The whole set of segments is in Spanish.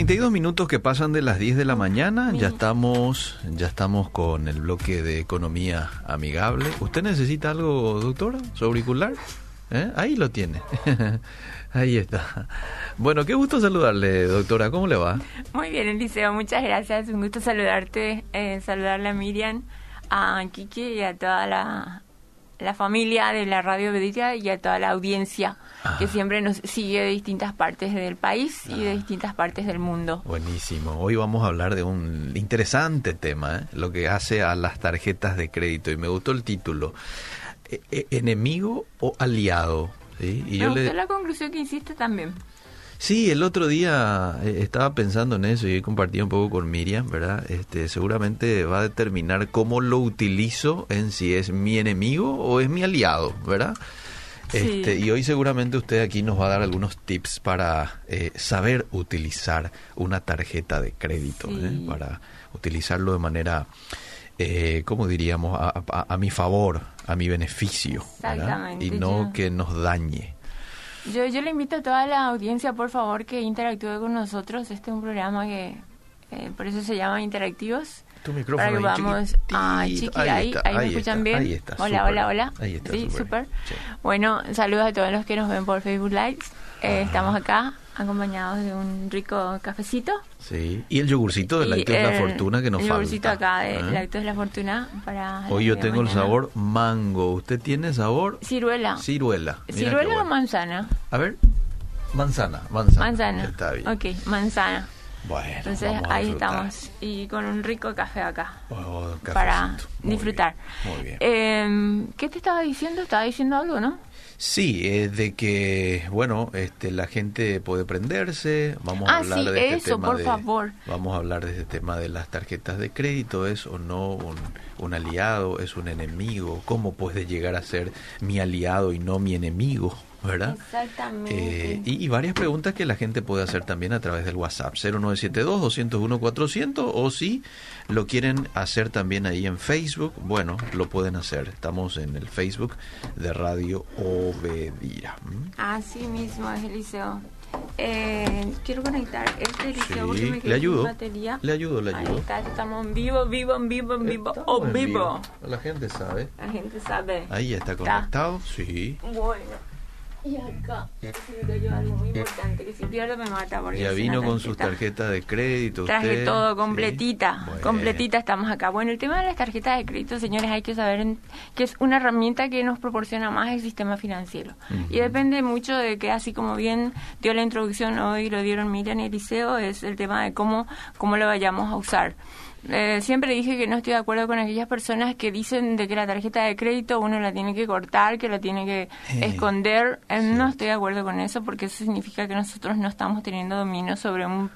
32 minutos que pasan de las 10 de la mañana, ya estamos, ya estamos con el bloque de economía amigable. ¿Usted necesita algo, doctora? ¿Su auricular? ¿Eh? Ahí lo tiene. Ahí está. Bueno, qué gusto saludarle, doctora. ¿Cómo le va? Muy bien, Eliseo. Muchas gracias. Un gusto saludarte, eh, saludarle a Miriam, a Kiki y a toda la, la familia de la Radio Beditia y a toda la audiencia que siempre nos sigue de distintas partes del país y de distintas partes del mundo. Buenísimo. Hoy vamos a hablar de un interesante tema, ¿eh? lo que hace a las tarjetas de crédito. Y me gustó el título. E- e- ¿Enemigo o aliado? ¿Sí? Y Me gustó la conclusión que hiciste también. Sí, el otro día eh, estaba pensando en eso y he compartido un poco con Miriam, ¿verdad? Este, seguramente va a determinar cómo lo utilizo en si es mi enemigo o es mi aliado, ¿verdad? Sí. Este, y hoy seguramente usted aquí nos va a dar algunos tips para eh, saber utilizar una tarjeta de crédito, Sí. ¿eh? para utilizarlo de manera, eh, ¿cómo diríamos?, a, a- a mi favor, a mi beneficio, y no que nos dañe. Yo, yo le invito a toda la audiencia, por favor, que interactúe con nosotros. Este es un programa que, eh, por eso se llama Interactivos. Tu Para micrófono que vamos. Chiqui, ahí, está, ahí me escuchan está, bien. Ahí está, hola, hola, hola. Ahí está, sí, súper. Sí. Bueno, saludos a todos los que nos ven por Facebook Live. Eh, estamos acá acompañados de un rico cafecito. Sí. Y el yogurcito de Lácteos de la el- Fortuna que nos el falta. yogurcito acá de ¿eh? Lácteos de la Fortuna para Hoy yo tengo el mañana. sabor mango. ¿Usted tiene sabor? Ciruela. Ciruela. Mira ¿Ciruela o bueno. manzana? A ver. Manzana, manzana. Manzana. Está bien. Ok, manzana. Bueno, Entonces ahí estamos. Y con un rico café acá. Oh, para Muy disfrutar. bien, Muy bien. Eh, ¿Qué te estaba diciendo? Estaba diciendo algo, ¿no? Sí, es de que, bueno, este, la gente puede prenderse. Vamos a Ah, hablar sí, de este eso, tema por de, favor. Vamos a hablar de este tema de las tarjetas de crédito. ¿Es o no un, un aliado? ¿Es un enemigo? ¿Cómo puede llegar a ser mi aliado y no mi enemigo? ¿Verdad? Exactamente. Eh, y, y varias preguntas que la gente puede hacer también a través del WhatsApp 0972-201-400 o si lo quieren hacer también ahí en Facebook, bueno, lo pueden hacer. Estamos en el Facebook de Radio Obedira. ¿m? Así mismo es Eliseo. Eh, quiero conectar este Sí, me quedé le ayudo. batería. Le ayudo, le Ahí ayudo. está, estamos en vivo, vivo, en vivo, en vivo, vivo. La gente sabe. La gente sabe. Ahí está conectado, sí. Bueno. Y acá cayó algo muy importante que si pierdo me mata porque Ya vino con sus tarjeta. tarjetas de crédito. Traje usted, todo sí. completita, Bueno. completita estamos acá. Bueno, el tema de las tarjetas de crédito, señores, hay que saber que es una herramienta que nos proporciona más el sistema financiero. Y depende mucho de que, así como bien dio la introducción hoy, lo dieron Miriam y Eliseo, es el tema de cómo, cómo lo vayamos a usar. Eh, siempre dije que no estoy de acuerdo con aquellas personas que dicen de que la tarjeta de crédito uno la tiene que cortar, que la tiene que Eh, esconder. Eh, sí. No estoy de acuerdo con eso porque eso significa que nosotros no estamos teniendo dominio sobre un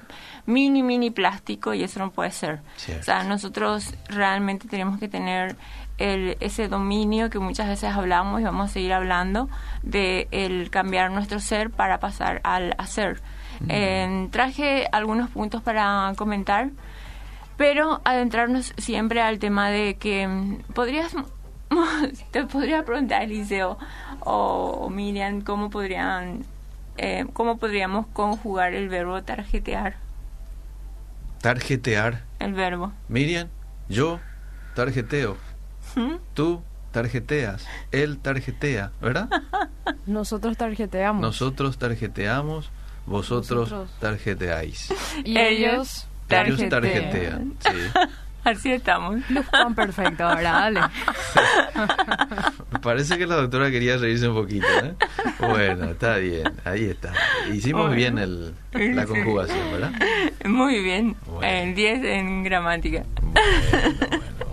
mini, mini plástico y eso no puede ser. Cierto. O sea, nosotros realmente tenemos que tener el, ese dominio que muchas veces hablamos y vamos a seguir hablando de el cambiar nuestro ser para pasar al hacer. Eh, traje algunos puntos para comentar, pero adentrarnos siempre al tema de que mm, podrías te podría preguntar Eliseo o, Miriam cómo podrían eh, cómo podríamos conjugar el verbo tarjetear Tarjetear. el verbo Miriam, yo tarjeteo. ¿Mm? Tú tarjeteas. Él tarjetea, ¿verdad? Nosotros tarjeteamos. Nosotros tarjeteamos, vosotros Nosotros. tarjeteáis. y ellos tarjetean. Sí. así estamos Juan perfecto, ahora dale. Parece que la doctora quería reírse un poquito, ¿eh? Bueno, está bien, ahí está. Hicimos Bueno. bien el, la conjugación, ¿verdad? muy bien Bueno. el 10 en gramática Bueno, bueno,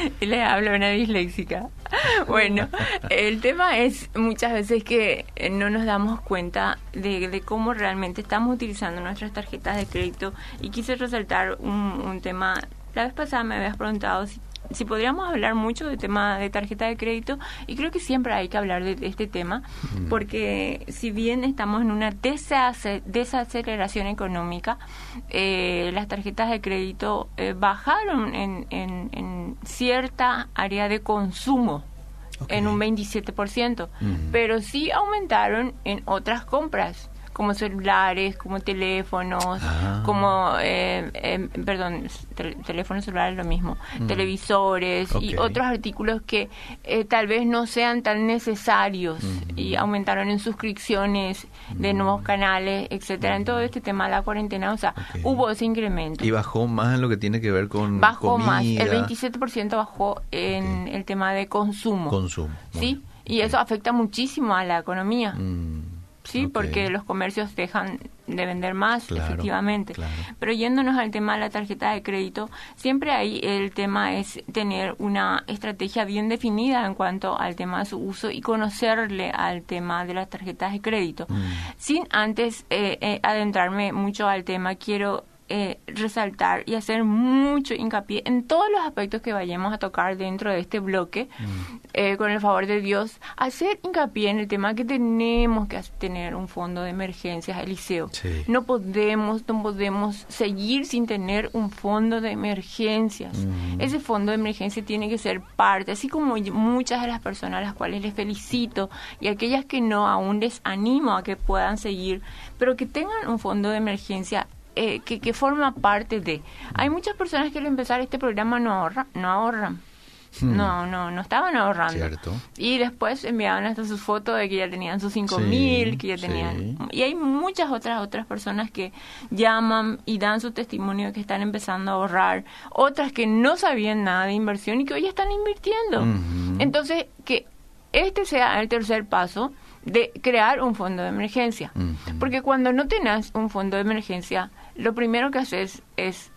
le hablo a una disléxica. Bueno, el tema es muchas veces que eh, no nos damos cuenta de, de cómo realmente estamos utilizando nuestras tarjetas de crédito y quise resaltar un, un tema. La vez pasada me habías preguntado si, si podríamos hablar mucho del tema de tarjeta de crédito y creo que siempre hay que hablar de, de este tema Mm. porque si bien estamos en una desace- desaceleración económica, eh, las tarjetas de crédito eh, bajaron en, en, en cierta área de consumo en un 27%, Ujú. pero sí aumentaron en otras compras. Como celulares, como teléfonos, Ah. como, eh, eh, perdón, tel- teléfonos celulares lo mismo, televisores y otros artículos que eh, tal vez no sean tan necesarios y aumentaron en suscripciones de nuevos canales, etcétera. En todo este tema de la cuarentena, o sea, hubo ese incremento. Y bajó más en lo que tiene que ver con Bajó comida, más, el 27% bajó en el tema de consumo. consumo. ¿Sí? Bueno, Y eso afecta muchísimo a la economía. Sí, porque los comercios dejan de vender más, Claro, efectivamente. claro. Pero yéndonos al tema de la tarjeta de crédito, siempre ahí el tema es tener una estrategia bien definida en cuanto al tema de su uso y conocerle al tema de las tarjetas de crédito. Mm. Sin antes eh, eh, adentrarme mucho al tema, quiero eh, resaltar y hacer mucho hincapié en todos los aspectos que vayamos a tocar dentro de este bloque, eh, con el favor de Dios, hacer hincapié en el tema que tenemos que tener un fondo de emergencias, Eliseo. Sí. No podemos, no podemos seguir sin tener un fondo de emergencias. Ujú. Ese fondo de emergencia tiene que ser parte, así como muchas de las personas a las cuales les felicito y aquellas que no, aún les animo a que puedan seguir, pero que tengan un fondo de emergencia eh, que, que forma parte de. Hay muchas personas que al empezar este programa no ahorran, no ahorran. Hmm. No, no, no estaban ahorrando. Cierto. Y después enviaban hasta sus fotos de que ya tenían sus cinco Sí, mil, que ya sí. tenían. Y hay muchas otras otras personas que llaman y dan su testimonio de que están empezando a ahorrar, otras que no sabían nada de inversión y que hoy están invirtiendo. Entonces, que este sea el tercer paso de crear un fondo de emergencia. Porque cuando no tenés un fondo de emergencia, lo primero que haces es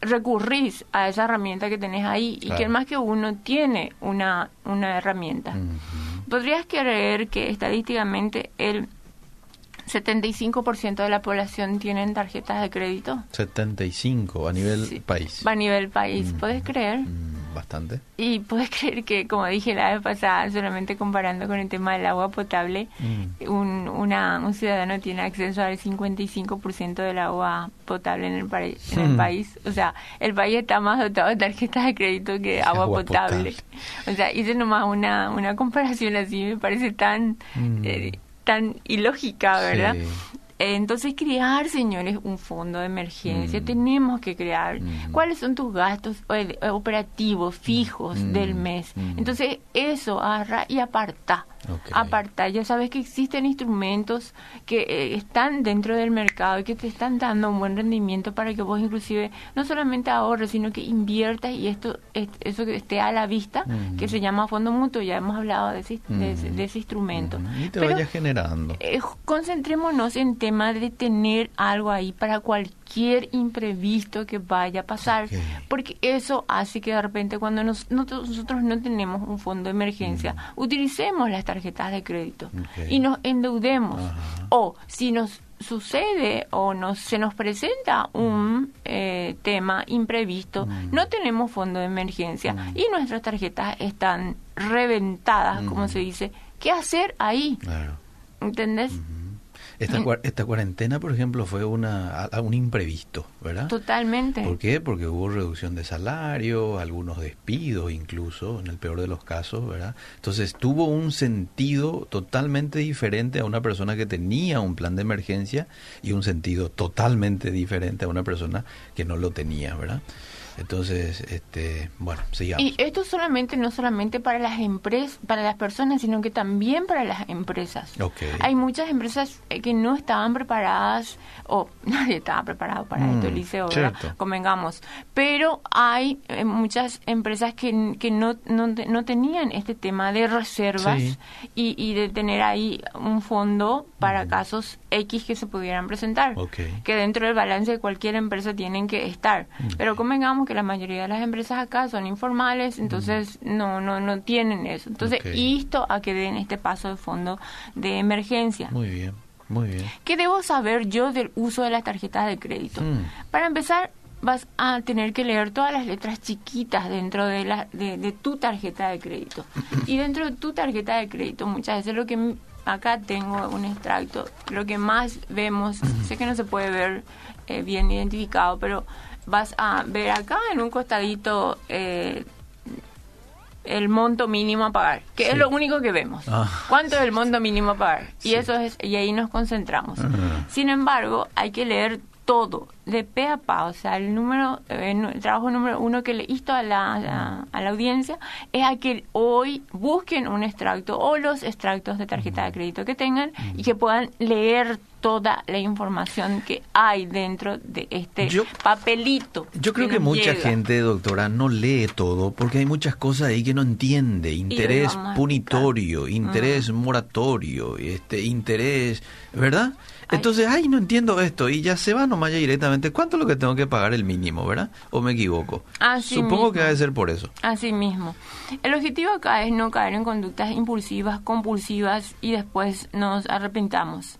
recurrir a esa herramienta que tenés ahí y que más que uno tiene una, una herramienta. ¿Podrías creer que estadísticamente el 75% de la población tienen tarjetas de crédito? 75 a nivel Sí. país. A nivel país, ¿puedes creer? Mm, bastante. Y puedes creer que, como dije la vez pasada, solamente comparando con el tema del agua potable, Mm. un, una, un ciudadano tiene acceso al 55% del agua potable en el, pare- en el Hmm. país. O sea, el país está más dotado de tarjetas de crédito que agua, Agua potable. potable. O sea, hice nomás una, una comparación así, me parece tan, Mm. eh, tan ilógica, ¿verdad? Sí. Entonces, crear, señores, un fondo de emergencia. Mm. Tenemos que crear. Mm. ¿Cuáles son tus gastos eh, operativos fijos Mm. del mes? Entonces, eso, agarra y aparta. Ok. Aparta. Ya sabes que existen instrumentos que eh, están dentro del mercado y que te están dando un buen rendimiento para que vos, inclusive, no solamente ahorres, sino que inviertas y esto es- eso que esté a la vista, que se llama fondo mutuo. Ya hemos hablado de ese, de ese- Mm. de ese instrumento. Ujú. Y te Pero- vayas generando. eh, concentrémonos en tema de tener algo ahí para cualquier imprevisto que vaya a pasar, porque eso hace que de repente cuando nos- nosotros, nosotros no tenemos un fondo de emergencia, utilicemos las tarjetas de crédito y nos endeudemos. O si nos sucede o nos, se nos presenta un eh, tema imprevisto, Mm. no tenemos fondo de emergencia Mm. y nuestras tarjetas están reventadas, como Mm. se dice. ¿Qué hacer ahí? Claro. ¿Entendés? Esta, cua- esta cuarentena, por ejemplo, fue una, un imprevisto, ¿verdad? Totalmente. ¿Por qué? Porque hubo reducción de salario, algunos despidos incluso, en el peor de los casos, ¿verdad? Entonces tuvo un sentido totalmente diferente a una persona que tenía un plan de emergencia y un sentido totalmente diferente a una persona que no lo tenía, ¿verdad? Entonces, este, bueno, sigamos. Y esto solamente, no solamente para las empresas, para las personas, sino que también para las empresas. Hay muchas empresas eh, que no estaban preparadas, o nadie estaba preparado para Mm, esto, Liceo. Convengamos. Pero hay eh, muchas empresas que, que no, no, no tenían este tema de reservas Sí. y, y de tener ahí un fondo para casos X que se pudieran presentar. Que dentro del balance de cualquier empresa tienen que estar. Pero convengamos que la mayoría de las empresas acá son informales, entonces no, no, no tienen eso. Entonces, Ok. insto a que den este paso de fondo de emergencia. Muy bien, muy bien. ¿Qué debo saber yo del uso de las tarjetas de crédito? Mm. Para empezar, vas a tener que leer todas las letras chiquitas dentro de, la, de, de tu tarjeta de crédito. y dentro de tu tarjeta de crédito, muchas veces lo que acá tengo un extracto, lo que más vemos, sé que no se puede ver eh, bien identificado, pero vas a ver acá en un costadito eh, el monto mínimo a pagar, que Sí. es lo único que vemos. Ah. ¿Cuánto es el monto mínimo a pagar? Y Sí. eso es y ahí nos concentramos. Ajá. Sin embargo, hay que leer todo, de pe a pa. O sea, el número, eh, el trabajo número uno que le insto a la, a la- a la audiencia es a que hoy busquen un extracto o los extractos de tarjeta de crédito que tengan y que puedan leer toda la información que hay dentro de este Yo- papelito. Yo creo que mucha llega. gente, doctora, no lee todo porque hay muchas cosas ahí que no entiende. Interés punitorio, interés moratorio, este interés, ¿verdad? Entonces, ay, no entiendo esto y ya se va nomás ya directamente. ¿Cuánto es lo que tengo que pagar el mínimo, verdad? ¿O me equivoco? Así Supongo mismo. que debe ser por eso. Así mismo. El objetivo acá es no caer en conductas impulsivas, compulsivas y después nos arrepentamos.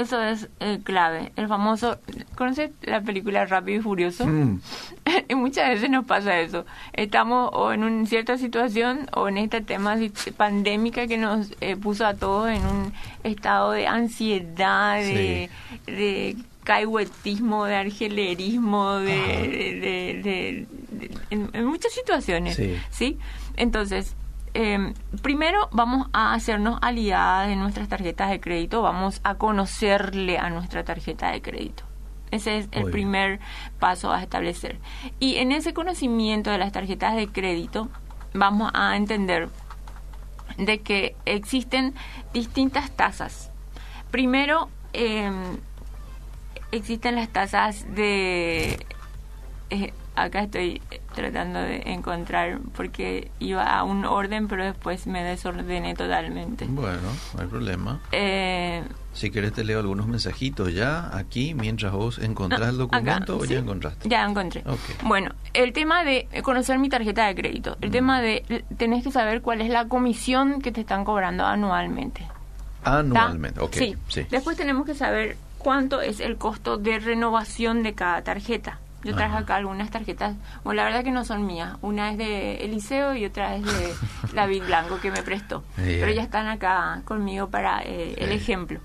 Eso es el clave. El famoso, ¿conoces la película Rápido y Furioso? Mm. y muchas veces nos pasa eso. Estamos o en una cierta situación o en este tema pandémica que nos eh, puso a todos en un estado de ansiedad, de, de caigüetismo, de argelerismo, de, Ajá. de- de- de- de- en, en muchas situaciones. Sí. ¿sí? Entonces, eh, primero vamos a hacernos aliadas de nuestras tarjetas de crédito, vamos a conocerle a nuestra tarjeta de crédito. Ese es el Muy bien. primer paso a establecer. Y en ese conocimiento de las tarjetas de crédito vamos a entender de que existen distintas tasas. Primero, eh, existen las tasas de... eh, acá estoy tratando de encontrar porque iba a un orden pero después me desordené totalmente. Bueno, no hay problema. Eh, Si querés te leo algunos mensajitos ya aquí mientras vos encontrás el acá, documento o ¿sí? ya encontraste. Ya encontré. Bueno, el tema de conocer mi tarjeta de crédito, el tema de tenés que saber cuál es la comisión que te están cobrando anualmente. Anualmente, ok. Sí. sí. Después tenemos que saber cuánto es el costo de renovación de cada tarjeta. Yo traje Ajá. acá algunas tarjetas, bueno, la verdad que no son mías. Una es de Eliseo y otra es de David Blanco que me prestó. Pero ya están acá conmigo para eh, el ejemplo.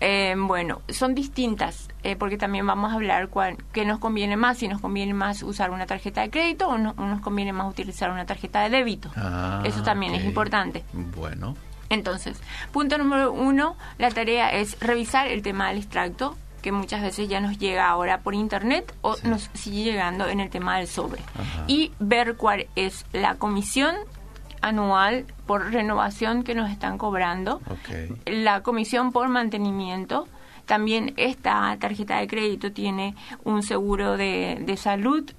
Eh, bueno, son distintas, eh, porque también vamos a hablar cuál, qué nos conviene más, si nos conviene más usar una tarjeta de crédito o, no- o nos conviene más utilizar una tarjeta de débito. Ah, Eso también es importante. Bueno. Entonces, punto número uno, la tarea es revisar el tema del extracto, que muchas veces ya nos llega ahora por internet o Sí. nos sigue llegando en el tema del sobre. Ajá. Y ver cuál es la comisión anual por renovación que nos están cobrando la comisión por mantenimiento. También esta tarjeta de crédito tiene un seguro de, de salud,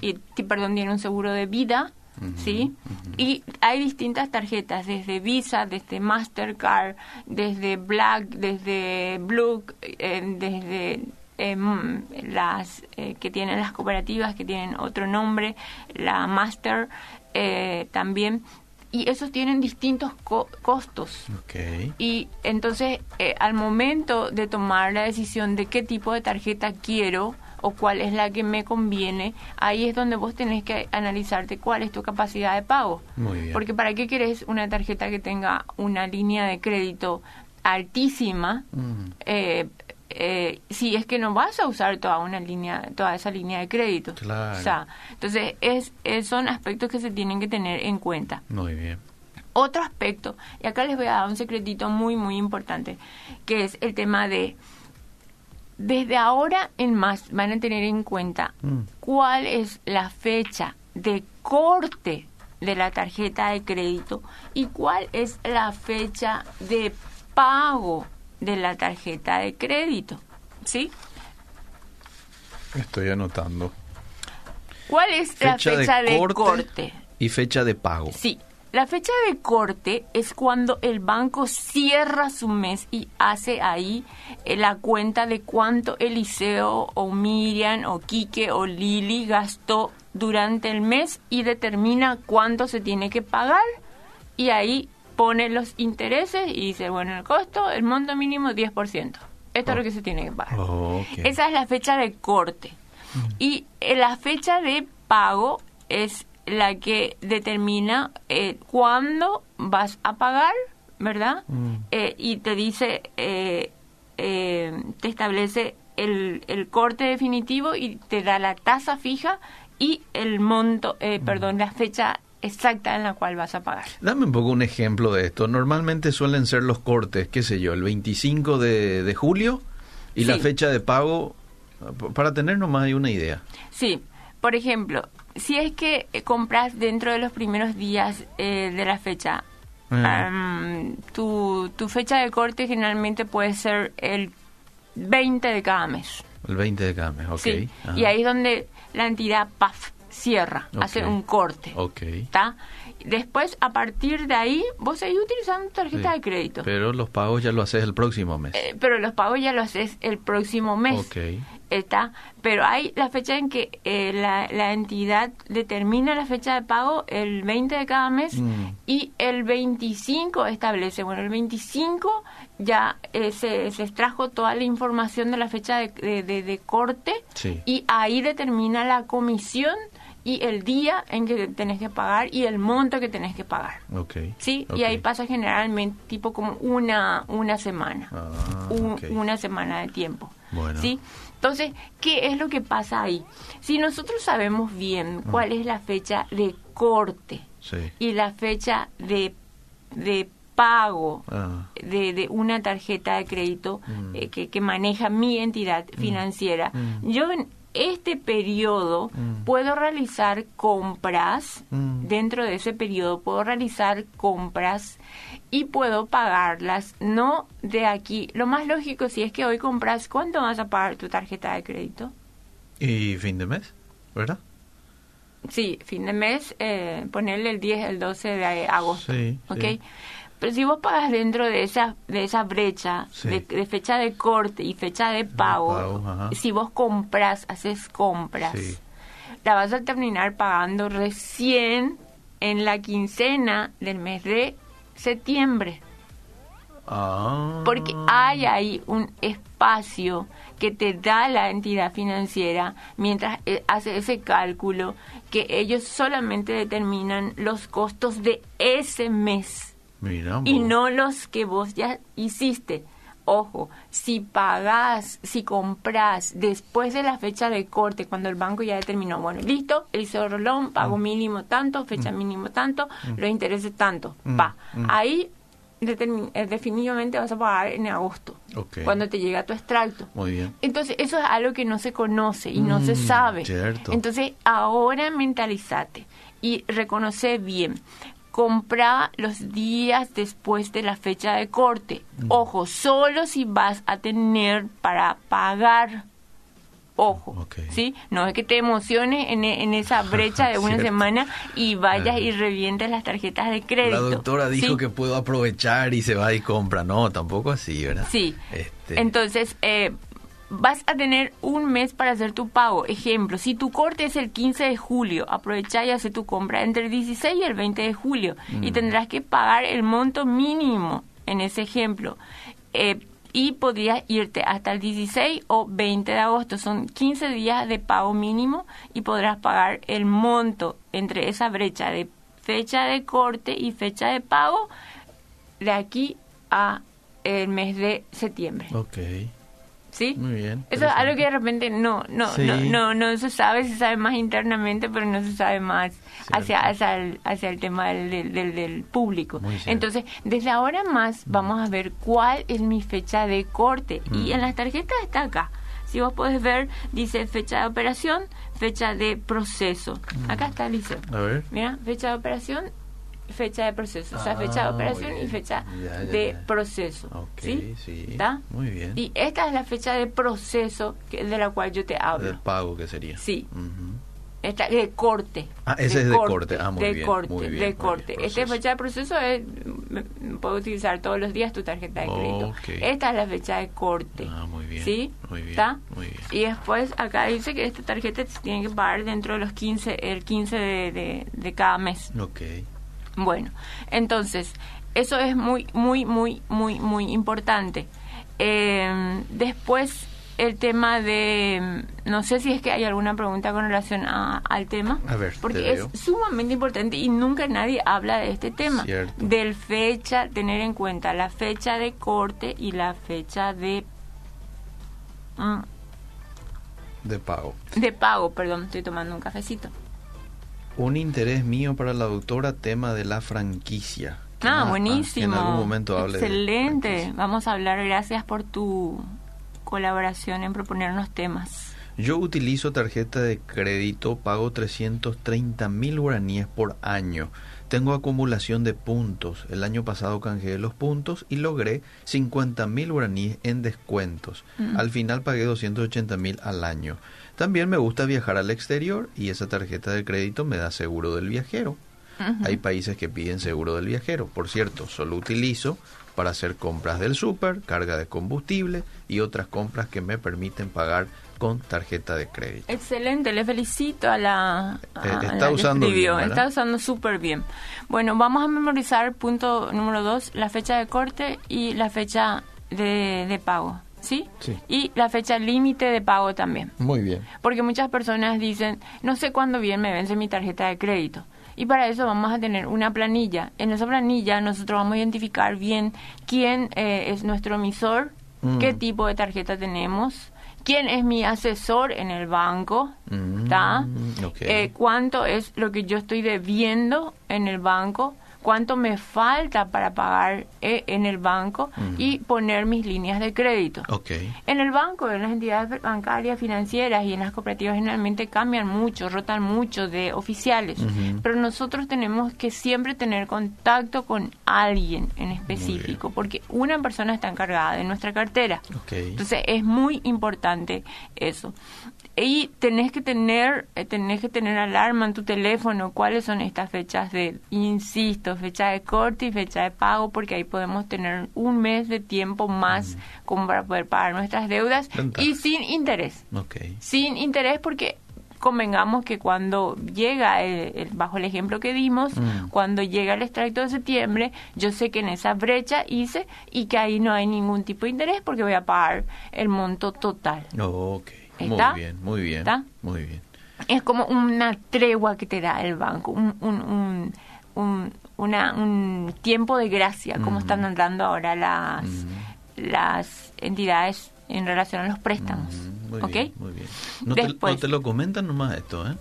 y, perdón, tiene un seguro de vida, ¿sí? Y hay distintas tarjetas, desde Visa, desde Mastercard, desde Black, desde Blue, eh, desde em, las eh, que tienen las cooperativas, que tienen otro nombre, la Master eh, también. Y esos tienen distintos co- costos. Ok. Y entonces, eh, al momento de tomar la decisión de qué tipo de tarjeta quiero o cuál es la que me conviene, ahí es donde vos tenés que analizarte cuál es tu capacidad de pago. Muy bien. Porque ¿para qué querés una tarjeta que tenga una línea de crédito altísima? Mm. eh, eh, si es que no vas a usar toda una línea, toda esa línea de crédito. Claro. O sea, entonces es, es- son aspectos que se tienen que tener en cuenta. Muy bien. Otro aspecto, y acá les voy a dar un secretito muy, muy importante, que es el tema de, desde ahora en más van a tener en cuenta Mm. cuál es la fecha de corte de la tarjeta de crédito y cuál es la fecha de pago de la tarjeta de crédito. ¿Sí? Estoy anotando. ¿Cuál es la fecha de, corte? y fecha de pago. Sí, la fecha de corte es cuando el banco cierra su mes y hace ahí eh, la cuenta de cuánto Eliseo o Miriam o Quique o Lili gastó durante el mes y determina cuánto se tiene que pagar y ahí pone los intereses y dice, bueno, el costo, el monto mínimo 10%. Esto es lo que se tiene que pagar. Esa es la fecha de corte. Y eh, la fecha de pago es la que determina eh, cuándo vas a pagar, ¿verdad? Mm. Eh, y te dice, eh, eh, te establece el, el corte definitivo y te da la tasa fija y el monto, eh, perdón, la fecha exacta en la cual vas a pagar. Dame un poco un ejemplo de esto. Normalmente suelen ser los cortes, qué sé yo, el 25 de, de julio y la fecha de pago, para tener nomás hay una idea. Sí, por ejemplo, si es que eh, compras dentro de los primeros días eh, de la fecha, tu, tu fecha de corte generalmente puede ser el 20 de cada mes. El 20 de cada mes, ok. Sí, y ahí es donde la entidad PAF cierra, hace un corte. Ok. ¿Está? Después, a partir de ahí, vos seguís utilizando tarjeta Sí. de crédito. Pero los pagos ya lo haces el próximo mes. Eh, pero los pagos ya los haces el próximo mes. Ok. Está, pero hay la fecha en que eh, la, la entidad determina la fecha de pago el 20 de cada mes Mm. y el 25 establece, bueno, el 25 ya eh, se, se extrajo toda la información de la fecha de, de- de- de corte Sí. y ahí determina la comisión y el día en que tenés que pagar y el monto que tenés que pagar. Sí, y ahí pasa generalmente tipo como una, una semana, Ah, un- una semana de tiempo. Bueno. ¿sí? Entonces, ¿qué es lo que pasa ahí? Si nosotros sabemos bien Mm. cuál es la fecha de corte Sí. y la fecha de, de pago Ah, de, de una tarjeta de crédito Mm. eh, que, que maneja mi entidad financiera, Mm. yo en este periodo Mm. puedo realizar compras, Mm. dentro de ese periodo puedo realizar compras y puedo pagarlas, no de aquí. Lo más lógico si es que hoy compras, ¿cuánto vas a pagar tu tarjeta de crédito? ¿Y fin de mes? ¿Verdad? Sí, fin de mes, eh, ponerle el 10, el 12 de agosto. Sí, ¿ok? sí. Pero si vos pagas dentro de esa, de esa brecha Sí. de, de fecha de corte y fecha de pago, si vos compras, haces compras, Sí. la vas a terminar pagando recién en la quincena del mes de septiembre. Ah. Porque hay ahí un espacio que te da la entidad financiera mientras eh, hace ese cálculo que ellos solamente determinan los costos de ese mes Mira, y no los que vos ya hiciste. Ojo, si pagás, si comprás después de la fecha de corte, cuando el banco ya determinó, bueno, listo, el rolón, pago Mm. mínimo tanto, fecha mínimo tanto, los intereses tanto, Mm, va. mm. Ahí eh, definitivamente vas a pagar en agosto, cuando te llega tu extracto. Muy bien. Entonces, eso es algo que no se conoce y no se Mm, sabe. cierto. Entonces, ahora mentalizate y reconoce bien. Compra los días después de la fecha de corte. Mm. Ojo, solo si vas a tener para pagar. Ojo, Ok. ¿sí? No es que te emociones en, e- en esa brecha de una semana y vayas y revientes las tarjetas de La crédito. doctora dijo ¿sí? que puedo aprovechar y se va y compra. No, tampoco así, ¿verdad? Sí. Este, Entonces, eh, vas a tener un mes para hacer tu pago. Ejemplo, si tu corte es el 15 de julio, aprovecha y hace tu compra entre el 16 y el 20 de julio. Y Mm. tendrás que pagar el monto mínimo en ese ejemplo. Eh, y podrías irte hasta el 16 o 20 de agosto. Son 15 días de pago mínimo y podrás pagar el monto entre esa brecha de fecha de corte y fecha de pago de aquí a el mes de septiembre. ¿Sí? muy bien. Eso es algo que de repente no no, Sí. no no no se sabe, se sabe más internamente, pero no se sabe más hacia Cierto. hacia el, hacia el tema del, del, del- público. Entonces, desde ahora más vamos a ver cuál es mi fecha de corte. Y Mm. en las tarjetas está acá. Si vos podés ver, dice fecha de operación, fecha de proceso. Mm. Acá está, Liceo. A ver. Mira, fecha de operación, fecha de proceso. O sea, fecha de Ah, operación y fecha Ya, ya, de ya. proceso. Ok, ¿Sí? sí. ¿Está? Muy bien. Y esta es la fecha de proceso que, de la cual yo te Del hablo. pago que sería. Sí. Ujú. Esta de corte. Ah, ese es de corte. Ah, muy de bien, corte, muy bien, de corte. bien, Esta fecha de proceso es, puedo utilizar todos los días tu tarjeta de crédito. Ok. Esta es la fecha de corte. Ah, muy bien, ¿Sí? muy bien, ¿Está? muy bien. Y después acá dice que esta tarjeta se tiene que pagar dentro de los 15, el 15 de, de, de cada mes. Ok. Bueno, entonces, eso es muy, muy, muy, muy, muy importante. Eh, después, el tema de, no sé si es que hay alguna pregunta con relación a- al tema, A ver, porque es sumamente importante y nunca nadie habla de este tema, Cierto. del fecha, tener en cuenta la fecha de corte y la fecha de... mm, De pago. de pago, perdón, estoy tomando un cafecito. Un interés mío para la doctora, tema de la franquicia. Ah, buenísimo. En algún momento hable Excelente. Vamos a hablar. Gracias por tu colaboración en proponernos temas. Yo utilizo tarjeta de crédito, pago 330 mil guaraníes por año. Tengo acumulación de puntos. El año pasado canjeé los puntos y logré 50 mil guaraníes en descuentos. Mm. Al final pagué 280 mil al año. También me gusta viajar al exterior y esa tarjeta de crédito me da seguro del viajero. Hay países que piden seguro del viajero. Por cierto, solo utilizo para hacer compras del súper, carga de combustible y otras compras que me permiten pagar con tarjeta de crédito. Excelente, le felicito a la, a Eh, está la que usando bien, está usando súper bien. Bueno, vamos a memorizar punto número dos, la fecha de corte y la fecha de, de pago, ¿sí? Sí. Y la fecha límite de pago también. Muy bien. Porque muchas personas dicen, no sé cuándo bien me vence mi tarjeta de crédito. Y para eso vamos a tener una planilla. En esa planilla nosotros vamos a identificar bien quién eh, es nuestro emisor, Mm. qué tipo de tarjeta tenemos, quién es mi asesor en el banco, Mm, ¿está? ok. Eh, cuánto es lo que yo estoy debiendo en el banco, cuánto me falta para pagar eh, en el banco y poner mis líneas de crédito. En el banco, en las entidades bancarias financieras y en las cooperativas generalmente cambian mucho, rotan mucho de oficiales, pero nosotros tenemos que siempre tener contacto con alguien en específico, porque una persona está encargada de nuestra cartera. Entonces es muy importante eso. Y tenés que tener, eh, tenés que tener alarma en tu teléfono. Cuáles son estas fechas de, insisto, fecha de corte y fecha de pago, porque ahí podemos tener un mes de tiempo más como para poder pagar nuestras deudas. Y sin interés. Sin interés porque convengamos que cuando llega, el- el- bajo el ejemplo que dimos, Mm. cuando llega el extracto de septiembre, yo sé que en esa brecha hice y que ahí no hay ningún tipo de interés porque voy a pagar el monto total. ¿Está? Muy bien, muy bien. ¿Está? Muy bien. Es como una tregua que te da el banco, un, un, un, un- una- un tiempo de gracia, como están dando ahora las, las entidades en relación a los préstamos. Muy ¿Ok? bien, muy bien. No te, Después- no te lo comentan nomás esto, ¿eh?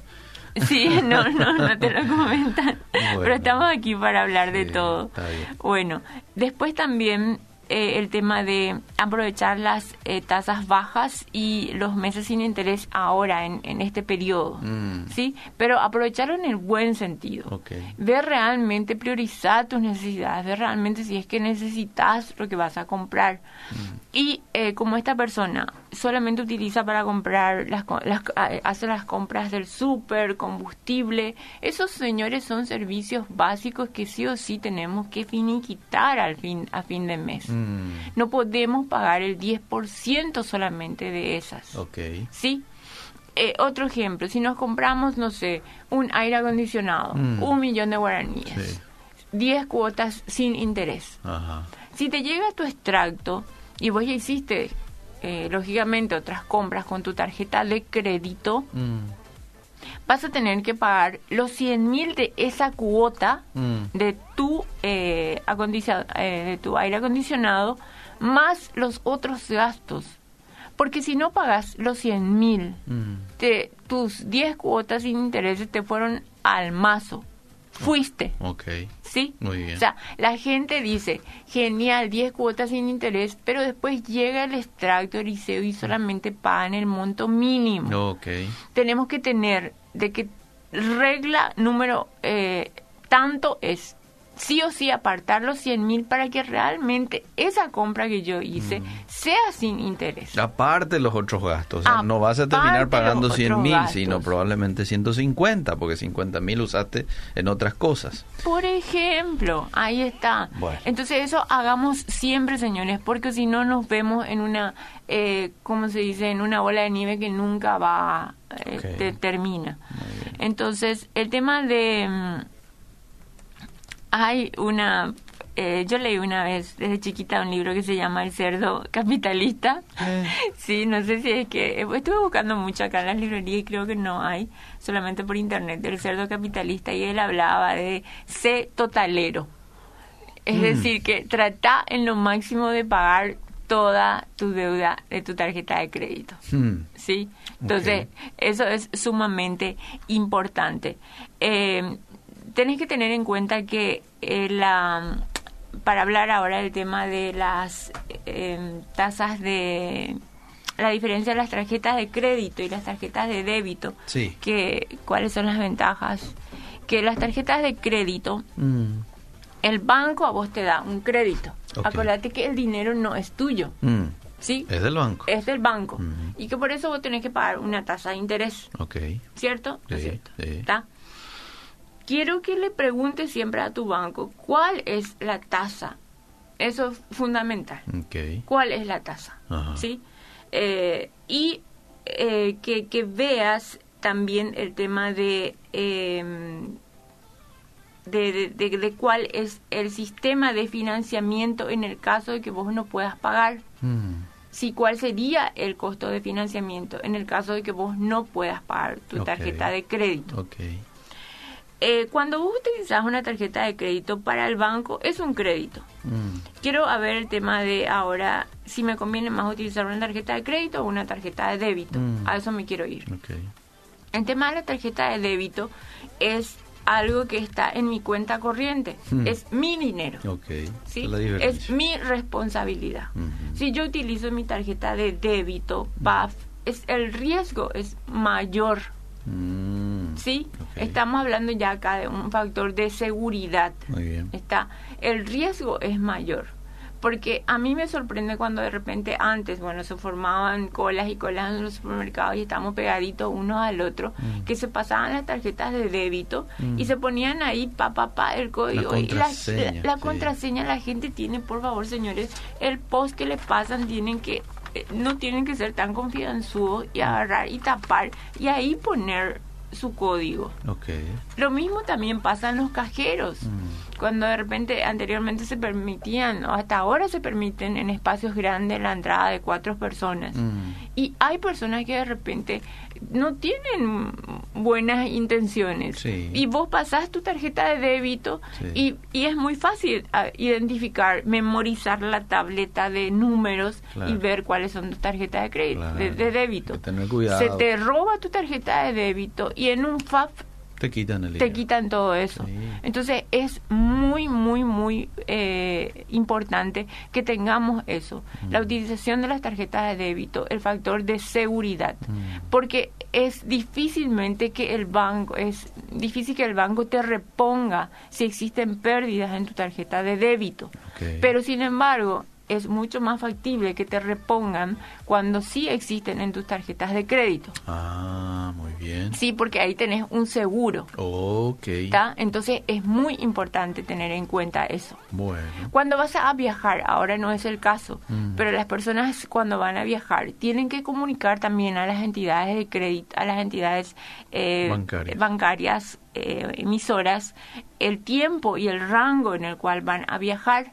Sí, no, no, no te lo comentan. Bueno. Pero estamos aquí para hablar de todo. está bien. Bueno, después también eh, el tema de aprovechar las eh, tasas bajas y los meses sin interés ahora, en, en este periodo. Mm. ¿Sí? Pero aprovecharlo en el buen sentido. Ok. Ver realmente, priorizar tus necesidades, ver realmente si es que necesitas lo que vas a comprar. Mm. Y eh, como esta persona solamente utiliza para comprar, las, las- hace las compras del súper, combustible, esos señores son servicios básicos que sí o sí tenemos que finiquitar al fin, a fin de mes. Mm. No podemos pagar el 10% solamente de esas. Ok. ¿Sí? Eh, otro ejemplo, si nos compramos, no sé, un aire acondicionado, Mm. un millón de guaraníes, Sí. 10 cuotas sin interés. Ajá. Si te llega tu extracto y vos ya hiciste, eh, lógicamente, otras compras con tu tarjeta de crédito, Mm. Vas a tener que pagar los 100 mil de esa cuota Mm. de tu, eh, eh, de tu aire acondicionado más los otros gastos. Porque si no pagas los 100 mil, Mm. tus 10 cuotas sin intereses te fueron al mazo. Fuiste. Ok. ¿Sí? Muy bien. O sea, la gente dice, genial, 10 cuotas sin interés, pero después llega el extracto del liceo y solamente pagan el monto mínimo. Ok. Tenemos que tener de que regla número eh, tanto es sí o sí apartar los 100 mil para que realmente esa compra que yo hice sea sin interés. Aparte los otros gastos. O sea, no vas a terminar pagando otros 100 mil, gastos. sino probablemente 150, porque 50 mil usaste en otras cosas. Por ejemplo, ahí está. Bueno. Entonces eso hagamos siempre, señores, porque si no nos vemos en una, eh, ¿cómo se dice? En una bola de nieve que nunca va, eh, Ok. te- termina. Entonces, el tema de... mm, hay una... eh, yo leí una vez desde chiquita un libro que se llama El cerdo capitalista. Eh. Sí, no sé si es que estuve buscando mucho acá en las librerías y creo que no hay, solamente por internet, del cerdo capitalista y él hablaba de ser totalero. Es Mm. decir, que trata en lo máximo de pagar toda tu deuda de tu tarjeta de crédito. Hmm. ¿Sí? Entonces, eso es sumamente importante. Eh, tenés que tener en cuenta que eh, la para hablar ahora del tema de las eh, tasas de la diferencia de las tarjetas de crédito y las tarjetas de débito, Sí. que cuáles son las ventajas, que las tarjetas de crédito Mm. el banco a vos te da un crédito. Ok. Acordate que el dinero no es tuyo, Mm. ¿sí? Es del banco. Es del banco. Ujú. Y que por eso vos tenés que pagar una tasa de interés, Ok. ¿cierto? ¿No es Sí, cierto? sí. ¿Está? Quiero que le preguntes siempre a tu banco cuál es la tasa. Eso es fundamental. Ok. ¿Cuál es la tasa? ¿Sí? Eh, y eh, que, que veas también el tema de, eh, de, de- de- de cuál es el sistema de financiamiento en el caso de que vos no puedas pagar. Mm. Sí, cuál sería el costo de financiamiento en el caso de que vos no puedas pagar tu tarjeta de crédito. Ok. Eh, cuando vos utilizas una tarjeta de crédito para el banco, es un crédito. Mm. Quiero a ver el tema de ahora, si me conviene más utilizar una tarjeta de crédito o una tarjeta de débito. Mm. A eso me quiero ir. Ok. El tema de la tarjeta de débito es algo que está en mi cuenta corriente. Mm. Es mi dinero. Es la Es diferencia. mi responsabilidad. Ujú. Si yo utilizo mi tarjeta de débito, PAF, es, el riesgo es mayor. Mm. ¿sí? Estamos hablando ya acá de un factor de seguridad. Muy bien. Está, el riesgo es mayor. Porque a mí me sorprende cuando de repente antes, bueno, se formaban colas y colas en los supermercados y estábamos pegaditos uno al otro, Mm. que se pasaban las tarjetas de débito Mm. y se ponían ahí pa, pa, pa, el código. y la, contraseña, la sí. contraseña la gente tiene, por favor, señores, el post que le pasan tienen que, no tienen que ser tan confianzudos y agarrar y tapar y ahí poner su código. Ok. Lo mismo también pasa en los cajeros. Mm. Cuando de repente anteriormente se permitían, o hasta ahora se permiten en espacios grandes la entrada de cuatro personas. Mm. Y hay personas que de repente no tienen buenas intenciones. Sí. Y vos pasás tu tarjeta de débito Sí. y, y es muy fácil ah, identificar, memorizar la tableta de números Claro. y ver cuáles son tus tarjetas de crédito, Claro. de, de débito. Se te roba tu tarjeta de débito y en un FAP Te quitan el te quitan todo eso. Sí. Entonces es muy, muy, muy eh, importante que tengamos eso. Mm. La utilización de las tarjetas de débito, el factor de seguridad. Mm. Porque es difícilmente que el banco, es difícil que el banco te reponga si existen pérdidas en tu tarjeta de débito. Pero sin embargo, es mucho más factible que te repongan cuando sí existen en tus tarjetas de crédito. Ah, muy bien. Sí, porque ahí tenés un seguro. Ok. Entonces es muy importante tener en cuenta eso. Bueno. Cuando vas a viajar, ahora no es el caso, Mm. pero las personas cuando van a viajar tienen que comunicar también a las entidades de crédito, a las entidades eh, Bancarias. bancarias, eh, emisoras, el tiempo y el rango en el cual van a viajar.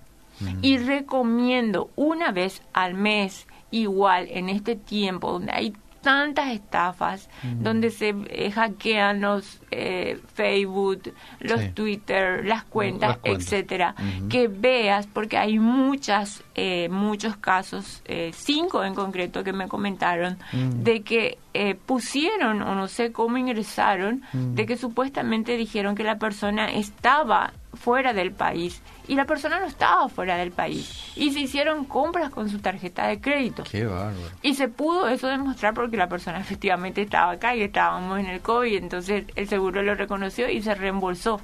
Y recomiendo una vez al mes, igual en este tiempo donde hay tantas estafas, donde se eh, hackean los eh, Facebook, los Sí. Twitter, las cuentas, Las cuentas. etcétera, que veas, porque hay muchas, eh, muchos casos, eh, cinco en concreto que me comentaron, de que eh, pusieron o no sé cómo ingresaron, de que supuestamente dijeron que la persona estaba fuera del país y la persona no estaba fuera del país y se hicieron compras con su tarjeta de crédito. Qué bárbaro. Y se pudo eso demostrar porque la persona efectivamente estaba acá y estábamos en el COVID, entonces el seguro lo reconoció y se reembolsó.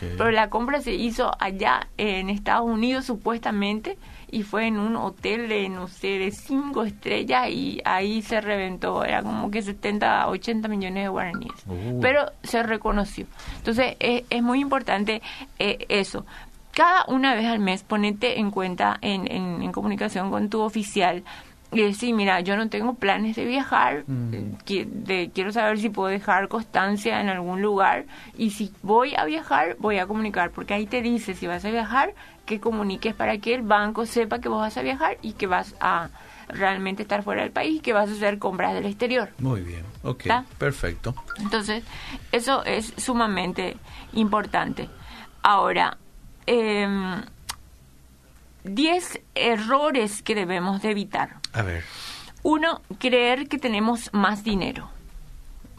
Pero la compra se hizo allá en Estados Unidos supuestamente y fue en un hotel de, no sé, de cinco estrellas y ahí se reventó. Era como que 70, 80 millones de guaraníes. Uh. Pero se reconoció. Entonces es, es muy importante eh, eso. Cada una vez al mes ponete en cuenta en, en, en comunicación con tu oficial y decir, mira, yo no tengo planes de viajar, Mm. eh, de- quiero saber si puedo dejar constancia en algún lugar y si voy a viajar, voy a comunicar, porque ahí te dice si vas a viajar, que comuniques para que el banco sepa que vos vas a viajar y que vas a realmente estar fuera del país y que vas a hacer compras del exterior. Muy bien. Ok. ¿Está? Perfecto. Entonces, eso es sumamente importante. Ahora, em, 10 errores que debemos de evitar. A ver. Uno, creer que tenemos más dinero,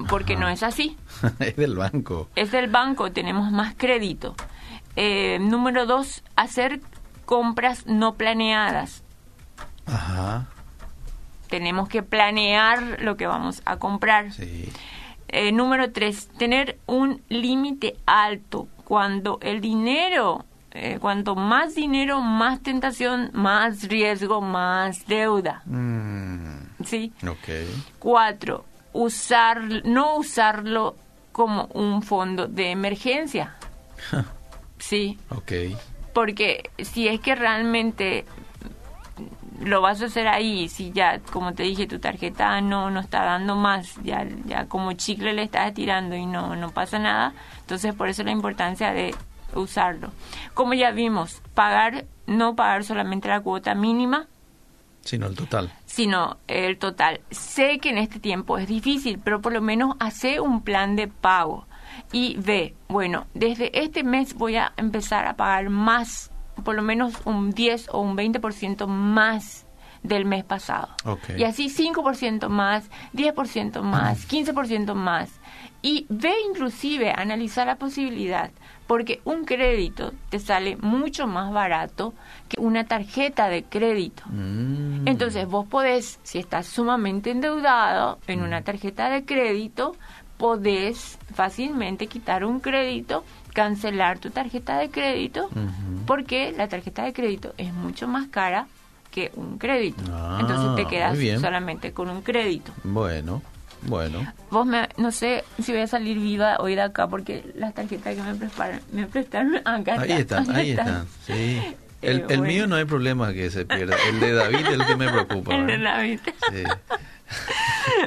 porque Ajá. no es así. es del banco. Es del banco, tenemos más crédito. Eh, número dos, hacer compras no planeadas. Ajá. Tenemos que planear lo que vamos a comprar. Sí. Eh, número tres, tener un límite alto. Cuando el dinero, eh, cuanto más dinero, más tentación, más riesgo, más deuda. Mm, ¿Sí? ok. Cuatro, usar, no usarlo como un fondo de emergencia. Sí, Ok. porque si es que realmente lo vas a hacer ahí, si ya, como te dije, tu tarjeta no, no está dando más, ya, ya como chicle le estás tirando y no, no pasa nada, entonces por eso la importancia de usarlo. Como ya vimos, pagar, no pagar solamente la cuota mínima, Sino el total. sino el total. Sé que en este tiempo es difícil, pero por lo menos hace un plan de pago y ve, bueno, desde este mes voy a empezar a pagar más, por lo menos un 10 o un 20% más del mes pasado. Ok. Y así 5% más, 10% más, 15% más. Y ve inclusive, analizar la posibilidad, porque un crédito te sale mucho más barato que una tarjeta de crédito. Mm, Entonces vos podés, si estás sumamente endeudado en una tarjeta de crédito, podés fácilmente quitar un crédito, cancelar tu tarjeta de crédito, porque la tarjeta de crédito es mucho más cara que un crédito. Ah, Entonces te quedas muy bien. solamente con un crédito. Bueno, bueno. Vos me, no sé si voy a salir viva hoy de acá porque las tarjetas que me prestaron, me prestaron acá Ahí están, ahí están. Sí. El, Eh, el bueno. mío no hay problema que se pierda. El de David es el que me preocupa. El de ¿verdad? David. Sí.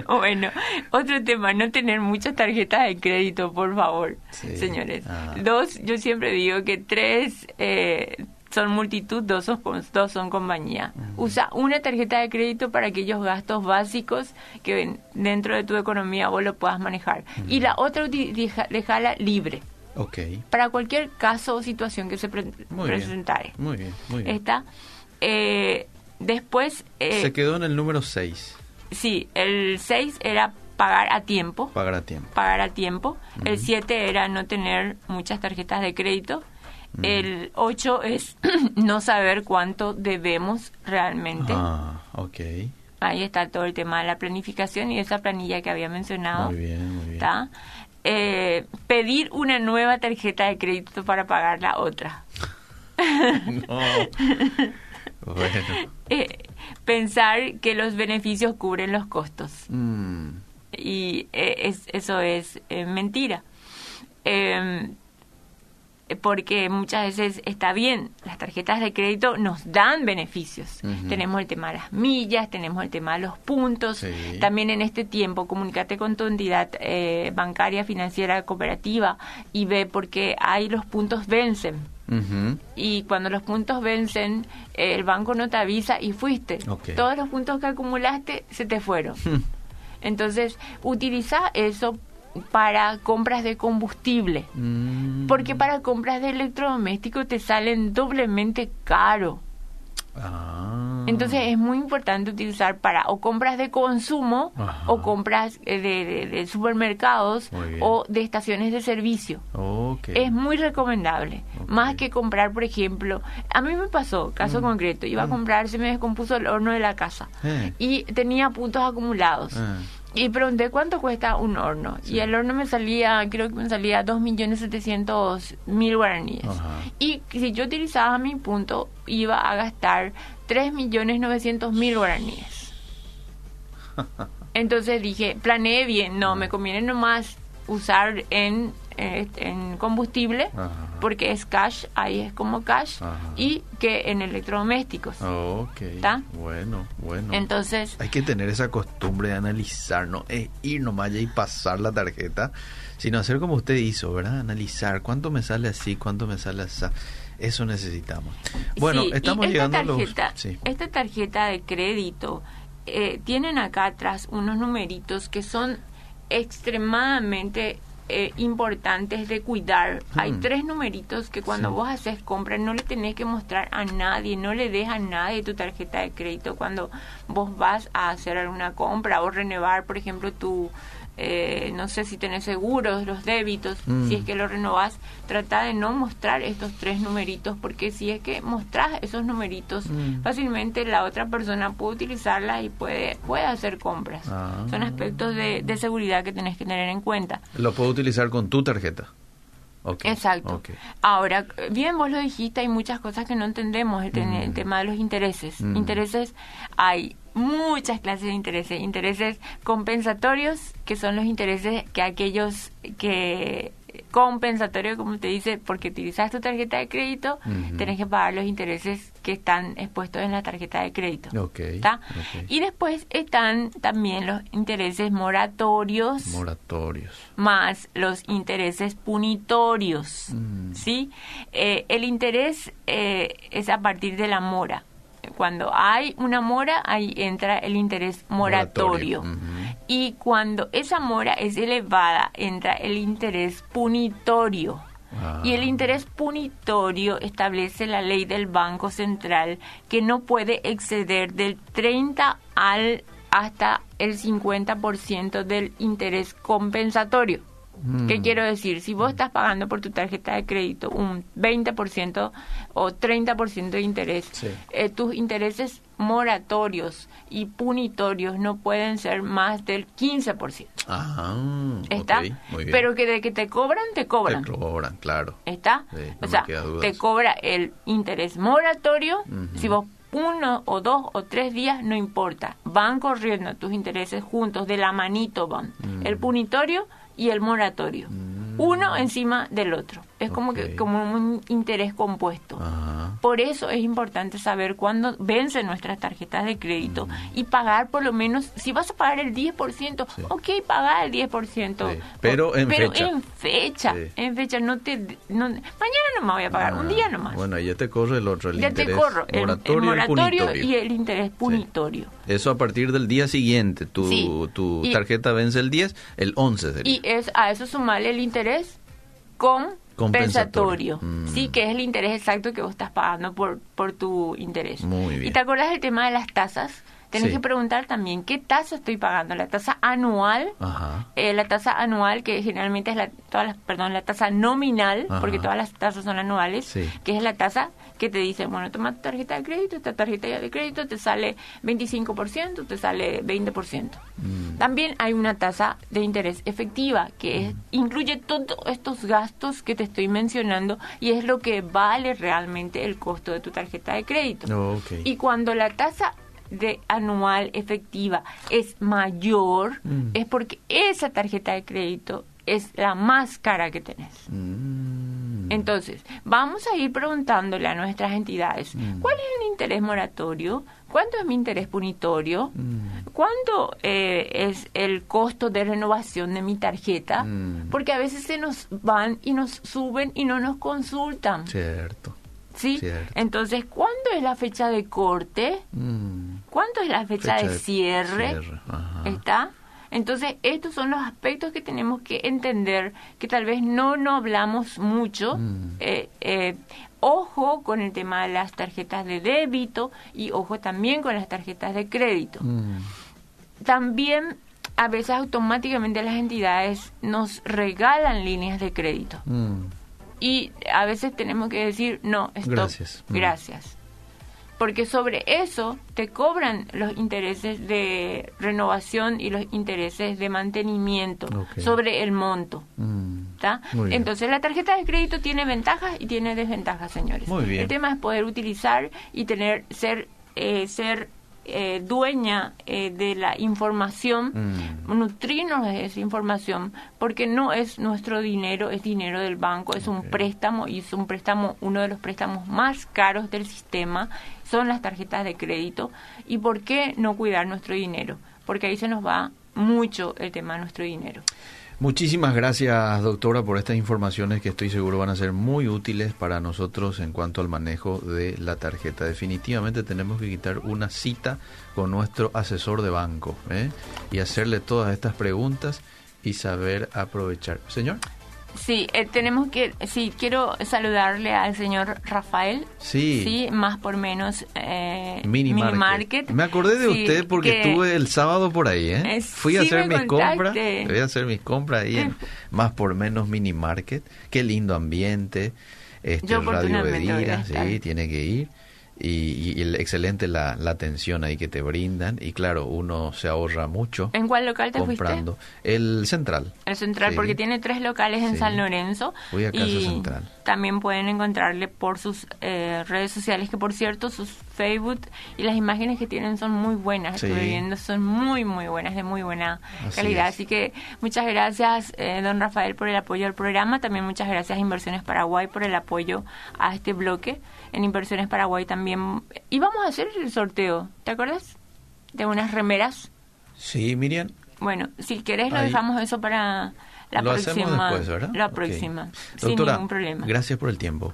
Bueno, otro tema, no tener muchas tarjetas de crédito, por favor, Sí. señores. Ah. Dos, yo siempre digo que tres eh, son multitud, dos son, dos son compañía. Usa una tarjeta de crédito para aquellos gastos básicos que ven- dentro de tu economía vos lo puedas manejar. Y la otra, dejala libre Ok. para cualquier caso o situación que se pre- Muy bien. presentare. Muy bien, muy bien. Está. Eh, después, eh, Se quedó en el número 6. Sí, el 6 era pagar a tiempo, Pagar a tiempo. pagar a tiempo. El 7 era no tener muchas tarjetas de crédito. El 8 es no saber cuánto debemos realmente. Ah, ok. Ahí está todo el tema de la planificación y esa planilla que había mencionado. Muy bien, muy bien. ¿Está? Eh, pedir una nueva tarjeta de crédito para pagar la otra. No. Bueno. Eh, pensar que los beneficios cubren los costos. Mm, y eh, es, eso es eh, mentira. Porque muchas veces está bien, las tarjetas de crédito nos dan beneficios. Tenemos el tema de las millas, tenemos el tema de los puntos. Sí. También en este tiempo, comunícate con tu entidad eh, bancaria, financiera, cooperativa y ve por qué hay los puntos vencen. Y cuando los puntos vencen, el banco no te avisa y fuiste. Todos los puntos que acumulaste se te fueron. Hmm. Entonces, utiliza eso para compras de combustible. Mm. Porque para compras de electrodomésticos te salen doblemente caro. Ah. Entonces es muy importante utilizar para o compras de consumo Ajá. o compras eh, de, de- de supermercados o de estaciones de servicio. Es muy recomendable. Más que comprar, por ejemplo, a mí me pasó, caso Mm. concreto, iba a Mm. comprar, se me descompuso el horno de la casa Eh. y tenía puntos acumulados. Ah. Y pregunté cuánto cuesta un horno. Sí. Y el horno me salía, creo que me salía 2.700.000 guaraníes. Ajá. Y si yo utilizaba mi punto, iba a gastar 3.900.000 guaraníes. Entonces dije, planeé bien, no, me conviene nomás usar en, eh, en combustible, Ajá. porque es cash, ahí es como cash, Ajá. y que en electrodomésticos. Ok. ¿Está? Bueno, bueno. Entonces, Hay que tener esa costumbre de analizar, no es ir nomás y pasar la tarjeta, sino hacer como usted hizo, ¿verdad? Analizar cuánto me sale así, cuánto me sale así. Eso necesitamos. Bueno, Sí, y estamos esta llegando a los... Sí. Esta tarjeta de crédito eh, tienen acá atrás unos numeritos que son extremadamente eh, importantes de cuidar. Hay Hmm. tres numeritos que cuando Sí. vos haces compras no le tenés que mostrar a nadie, no le des a nadie tu tarjeta de crédito cuando vos vas a hacer alguna compra o renovar, por ejemplo, tu... eh, no sé si tenés seguros, los débitos, Mm. si es que lo renovás, trata de no mostrar estos tres numeritos, porque si es que mostrás esos numeritos, Mm. fácilmente la otra persona puede utilizarla y puede, puede hacer compras. Ah. Son aspectos de, de seguridad que tenés que tener en cuenta. Lo puedo utilizar con tu tarjeta. Exacto. Ahora, bien vos lo dijiste, hay muchas cosas que no entendemos, el, ten- el tema de los intereses. Mm. Intereses, hay muchas clases de intereses. Intereses compensatorios, que son los intereses que aquellos que compensatorio, como te dice, porque utilizas tu tarjeta de crédito, Ujú. tenés que pagar los intereses que están expuestos en la tarjeta de crédito. Ok, ¿Está? ok. Y después están también los intereses moratorios Moratorios. más los intereses punitorios. Mm. ¿sí? Eh, el interés eh, es a partir de la mora. Cuando hay una mora, ahí entra el interés moratorio. Y cuando esa mora es elevada, entra el interés punitorio. Ah. Y el interés punitorio establece la ley del Banco Central que no puede exceder del 30 al hasta el 50% del interés compensatorio. ¿Qué Mm. quiero decir? Si vos estás pagando por tu tarjeta de crédito un 20% o 30% de interés, Sí. eh, tus intereses moratorios y punitorios no pueden ser más del 15%. Ah, ¿Está? muy bien. Pero que de que te cobran, te cobran. Te cobran, claro. ¿Está? Sí, no o sea, te cobra el interés moratorio. Si vos uno o dos o tres días, no importa. Van corriendo tus intereses juntos, de la manito van. Mm. El punitorio y el moratorio. Mm. Uno encima del otro. Es como que como un interés compuesto. Ajá. Por eso es importante saber cuándo vencen nuestras tarjetas de crédito Mm. y pagar por lo menos, si vas a pagar el 10%, Sí. ok, paga el 10%. Sí, pero en pero fecha. en fecha, Sí. en fecha, no te, no, mañana no me voy a pagar, un Ah, día nomás. Bueno, ya te corre el otro, el ya te interés corro el, el moratorio, y el punitorio. y el interés punitorio. Eso a partir del día siguiente. Tu, tu Y- tarjeta vence el 10, el 11 sería. Y es a eso sumarle el interés compensatorio, Compensatorio. Mm. sí, que es el interés exacto que vos estás pagando por, por tu interés. Muy bien. ¿Y te acuerdas del tema de las tasas? Tenés Sí. que preguntar también qué tasa estoy pagando, la tasa anual, Ajá. eh, la tasa anual que generalmente es la, todas las, perdón, la tasa nominal, Ajá. porque todas las tasas son anuales, Sí. que es la tasa que te dice, bueno, toma tu tarjeta de crédito, esta tarjeta de crédito te sale 25%, te sale 20%. Mm. También hay una tasa de interés efectiva que es- incluye todos estos gastos que te estoy mencionando y es lo que vale realmente el costo de tu tarjeta de crédito. Ok. Y cuando la tasa de anual efectiva es mayor, Mm. es porque esa tarjeta de crédito es la más cara que tenés. Mm. Entonces, vamos a ir preguntándole a nuestras entidades. ¿cuál es el interés moratorio? ¿Cuánto es mi interés punitorio? ¿Cuánto eh, es el costo de renovación de mi tarjeta? Porque a veces se nos van y nos suben y no nos consultan. Cierto. ¿Sí? Cierto. Entonces, ¿cuándo es la fecha de corte? ¿Cuánto es la fecha, Fecha de de cierre? ¿Está? Entonces, estos son los aspectos que tenemos que entender, que tal vez no no hablamos mucho. Mm. Eh, eh, ojo con el tema de las tarjetas de débito y ojo también con las tarjetas de crédito. Mm. También, a veces automáticamente las entidades nos regalan líneas de crédito. Mm. Y a veces tenemos que decir, no, stop, Gracias. Gracias. Porque sobre eso te cobran los intereses de renovación y los intereses de mantenimiento sobre el monto. Mm. Entonces la tarjeta de crédito tiene ventajas y tiene desventajas, señores. Muy bien. El tema es poder utilizar y tener ser eh, ser eh, dueña eh, de la información, Mm. nutrirnos de esa información, porque no es nuestro dinero, es dinero del banco, es un préstamo y es un préstamo, uno de los préstamos más caros del sistema, son las tarjetas de crédito. ¿Y por qué no cuidar nuestro dinero? Porque ahí se nos va mucho el tema de nuestro dinero. Muchísimas gracias, doctora, por estas informaciones que estoy seguro van a ser muy útiles para nosotros en cuanto al manejo de la tarjeta. Definitivamente tenemos que quitar una cita con nuestro asesor de banco ¿eh? y hacerle todas estas preguntas y saber aprovechar. Señor. Sí, eh, tenemos que, sí, quiero saludarle al señor Rafael. Sí. Sí, más por menos eh, Mini, Mini Market. Market. Me acordé de Sí, usted porque que- estuve el sábado por ahí, ¿eh? Eh, Fui a hacer mis compras. Voy a hacer mis compras ahí en más por menos Mini Market. Qué lindo ambiente. Este, Yo Radio Bedira, sí, tiene que ir. Y, y el- excelente la, la atención ahí que te brindan. Y claro, uno se ahorra mucho ¿En cuál local te comprando. El central. El Central, Sí. porque tiene tres locales en Sí. San Lorenzo. Fui a Casa y Central. También pueden encontrarle por sus eh, redes sociales, que por cierto, sus Facebook y las imágenes que tienen son muy buenas. Sí. Estuve viendo, son muy, muy buenas, de muy buena Así calidad. es. Así que muchas gracias, eh, don Rafael, por el apoyo al programa. También muchas gracias a Inversiones Paraguay por el apoyo a este bloque. En Inversiones Paraguay también. íbamos a hacer el sorteo, ¿te acuerdas? De unas remeras. Sí, Miriam. Bueno, si querés lo Ahí. dejamos eso para la Lo próxima. hacemos después, ¿verdad? La próxima, sin Doctora, ningún problema. gracias por el tiempo.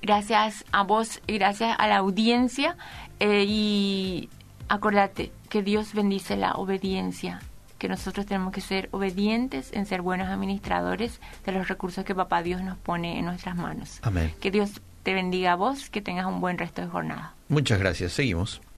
Gracias a vos y gracias a la audiencia eh, y acordate que Dios bendice la obediencia, que nosotros tenemos que ser obedientes en ser buenos administradores de los recursos que Papá Dios nos pone en nuestras manos. Amén. Que Dios te bendiga a vos, que tengas un buen resto de jornada. Muchas gracias. Seguimos.